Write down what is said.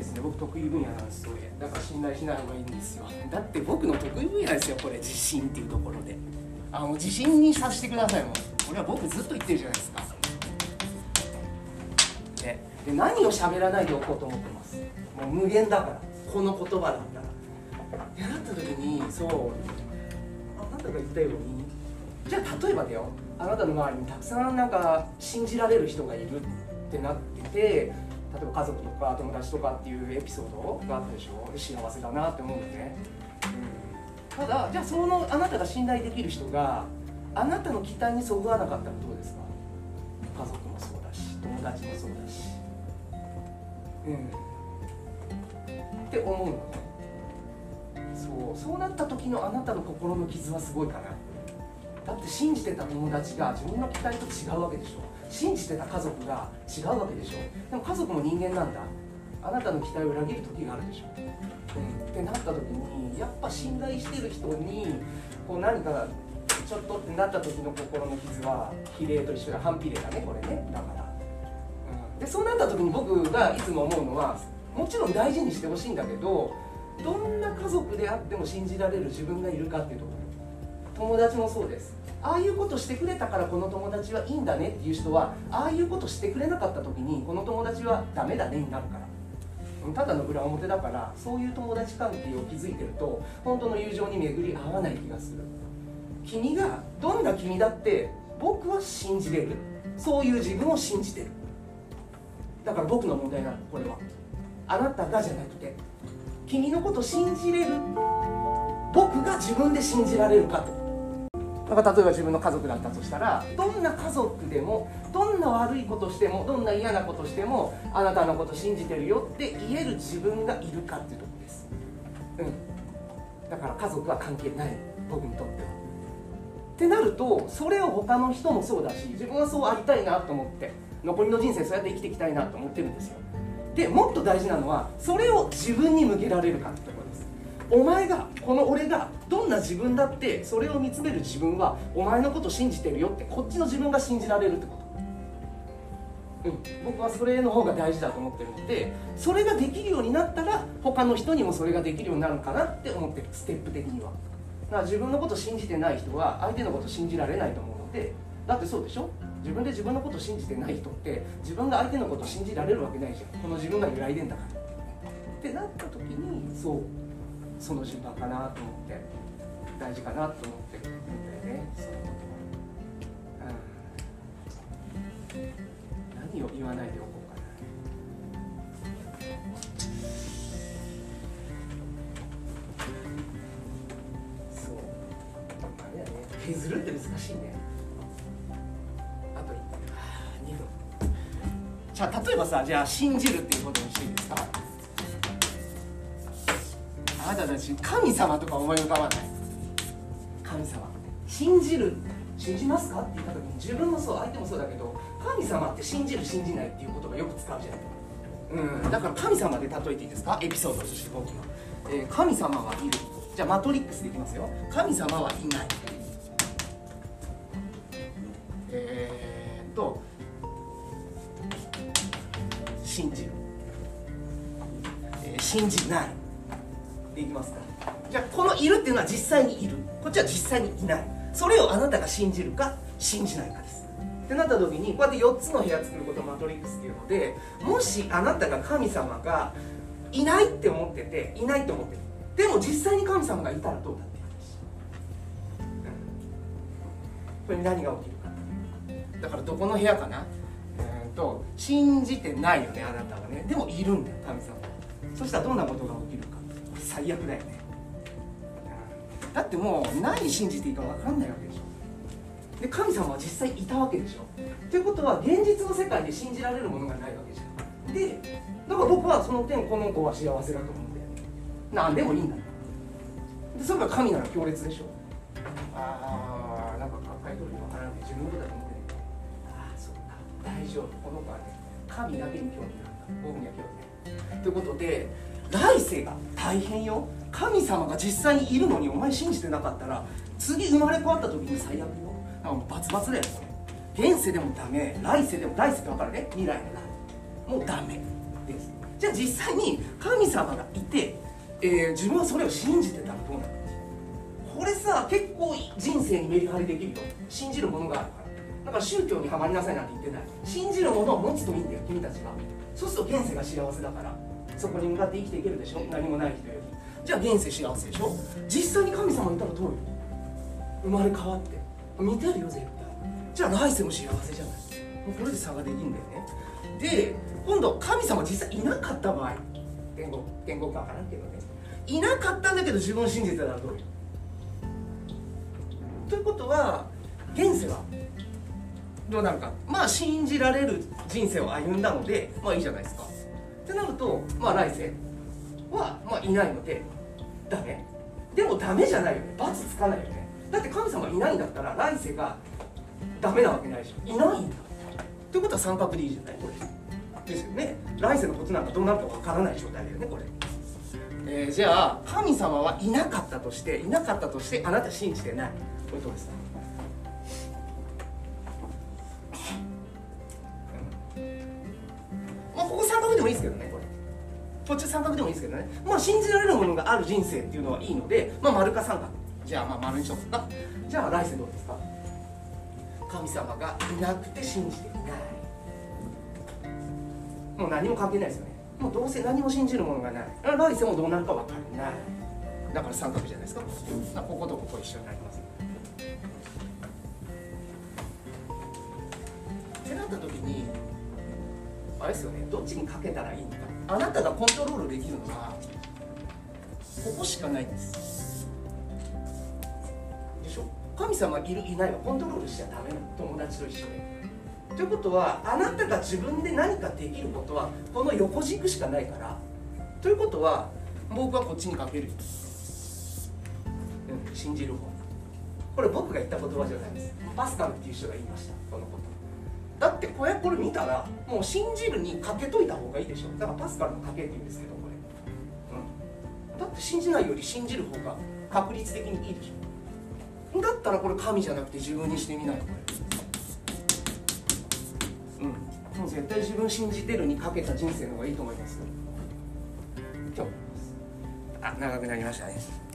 ですね。僕得意分野なんですそれだから信頼しない方がいいんですよ。だって僕の得意分野ですよこれ。自信っていうところで。あの自信にさせてくださいもう。これは僕ずっと言ってるじゃないですか。でで何を喋らないでおこうと思ってます。もう無限だから。この言葉だったら。ってなった時にそう。あなたが言ったようにじゃあ例えばだよ。あなたの周りにたくさんなんか信じられる人がいるってなってて例えば家族とか友達とかっていうエピソードがあったでしょ？幸せだなって思うのね、うん、ただじゃあそのあなたが信頼できる人があなたの期待にそぐわなかったらどうですか？家族もそうだし友達もそうだし。うん。って思うのね。そうそうなった時のあなたの心の傷はすごいかな。だって信じてた友達が自分の期待と違うわけでしょ。信じてた家族が違うわけでしょ。でも家族も人間なんだ。あなたの期待を裏切る時があるでしょ、うん、ってなった時にやっぱ信頼してる人にこう何かちょっとってなった時の心の傷は比例と一緒で反比例だねこれね。だから、うん、でそうなった時に僕がいつも思うのはもちろん大事にしてほしいんだけどどんな家族であっても信じられる自分がいるかっていうところ。友達もそうです。ああいうことしてくれたからこの友達はいいんだねっていう人はああいうことしてくれなかった時にこの友達はダメだねになるから。ただの裏表だからそういう友達関係を築いてると本当の友情に巡り合わない気がする。君がどんな君だって僕は信じれる。そういう自分を信じてる。だから僕の問題なのこれは。あなたがじゃなくて君のこと信じれる。僕が自分で信じられるかと。なんか例えば自分の家族だったとしたらどんな家族でもどんな悪いことしてもどんな嫌なことしてもあなたのこと信じてるよって言える自分がいるかっていうとこです。うん。だから家族は関係ない僕にとっては。ってなるとそれを他の人もそうだし自分はそうありたいなと思って残りの人生そうやって生きていきたいなと思ってるんですよ。でもっと大事なのはそれを自分に向けられるかってところです。お前がこの俺がどんな自分だってそれを見つめる自分はお前のこと信じてるよってこっちの自分が信じられるってこと。うん。僕はそれの方が大事だと思ってるのでそれができるようになったら他の人にもそれができるようになるかなって思ってる。ステップ的には。だから自分のこと信じてない人は相手のこと信じられないと思うのでだってそうでしょ？自分で自分のこと信じてない人って自分が相手のこと信じられるわけないじゃん。この自分が揺らいでんだから。ってなった時にそう。その順番かなと思って。大事かなと思ってるんだよねそう。いうことは、うん、何を言わないでおこうかなそうあれだね削るって難しいね。あと2分じゃあ例えばさじゃあ信じるっていうことにしていいですか？あなたたち神様とか思い浮かばない？神様信じる信じますかって言った時に自分もそう相手もそうだけど神様って信じる信じないっていう言葉よく使うじゃない。うんだから神様で例えていいですか？エピソードとして僕の、えー、神様はいる。じゃあマトリックスでいきますよ。神様はいない。えー、っと信じる、えー、信じない。でいきますか。じゃあこのいるっていうのは実際にいる。こっちは実際にいない。それをあなたが信じるか信じないかです。ってなった時にこうやって4つの部屋作ることをマトリックスっていうのでもしあなたが神様がいないって思ってていないって思ってるでも実際に神様がいたらどうだって話、うん、これに何が起きるか。だからどこの部屋かな。えー、と信じてないよねあなたはね。でもいるんだよ神様。そしたらどんなことが起きるか。最悪だよね。だってもう何信じていいか分かんないわけでしょで神様は実際いたわけでしょ。ということは現実の世界で信じられるものがないわけじゃん。でだから僕はその点この子は幸せだと思うんだよ何でもいいんだでそれが神なら強烈でしょ。ああなんか抱えとるの分からない自分のことだ。と思ってねああそうか大丈夫。この子はね神だけに興味があった。僕には興味ないということで来世が大変よ。神様が実際にいるのにお前信じてなかったら次生まれ変わった時に最悪よ。なんかもうバツバツだよ現世でもダメ。来世でも来世って分かるね。未来の来もうダメ。です。じゃあ実際に神様がいて、えー自分はそれを信じてたらどうなる？これさ結構人生にメリハリできるよ。信じるものがあるから。だから宗教にはまりなさいなんて言ってない。信じるものを持つといいんだよ君たちは。そうすると現世が幸せだから。そこに向かって生きていけるでしょ？何もない人より。じゃあ現世幸せでしょ？実際に神様いたらどうよ？生まれ変わって。見てるよ絶対。じゃあ来世も幸せじゃない。もうこれで差ができるんだよね。で今度神様実際いなかった場合。言語言語か分からんけどね。いなかったんだけど自分を信じてたらどうよ？ということは現世はどうなるか。まあ信じられる人生を歩んだのでまあいいじゃないですか。ってなるとまあ来世はまあいないのでダメ。でもダメじゃないよね。罰つかないよね。だって神様いないんだったら来世がダメなわけないでしょいないんだ。ということは三角でいいじゃない？これ。ですよね。来世のことなんかどうなるかわからない状態だよねこれ。えーじゃあ神様はいなかったとしていなかったとしてあなた信じてない。これどうですか？こ三角でもいいですけどねこれ。こっち三角でもいいですけどね。まあ信じられるものがある人生っていうのはいいのでまあ丸か三角。じゃあまあ丸にしようか。じゃあ来世どうですか？神様がいなくて信じていない。もう何も関係ないですよね。もうどうせ何も信じるものがない。来世もどうなるか分からない。だから三角じゃないですか。まあこことここ一緒になります。ってなった時あれですよね。どっちにかけたらいいのか。あなたがコントロールできるのはここしかないんです。でしょ？神様いるいないはコントロールしちゃダメなの。友達と一緒で。ということはあなたが自分で何かできることはこの横軸しかないから。ということは僕はこっちにかける、うん、信じる方。これ僕が言った言葉じゃないです。パスカルっていう人が言いました。このこと。だってこれこれ見たらもう信じるにかけといた方がいいでしょ。だからパスカルのかけって言うんですけどこれ、うん、だって信じないより信じる方が確率的にいいでしょ。だったらこれ神じゃなくて自分にしてみないこれうん。もう絶対自分信じてるにかけた人生の方がいいと思います。よ今日あ長くなりましたね。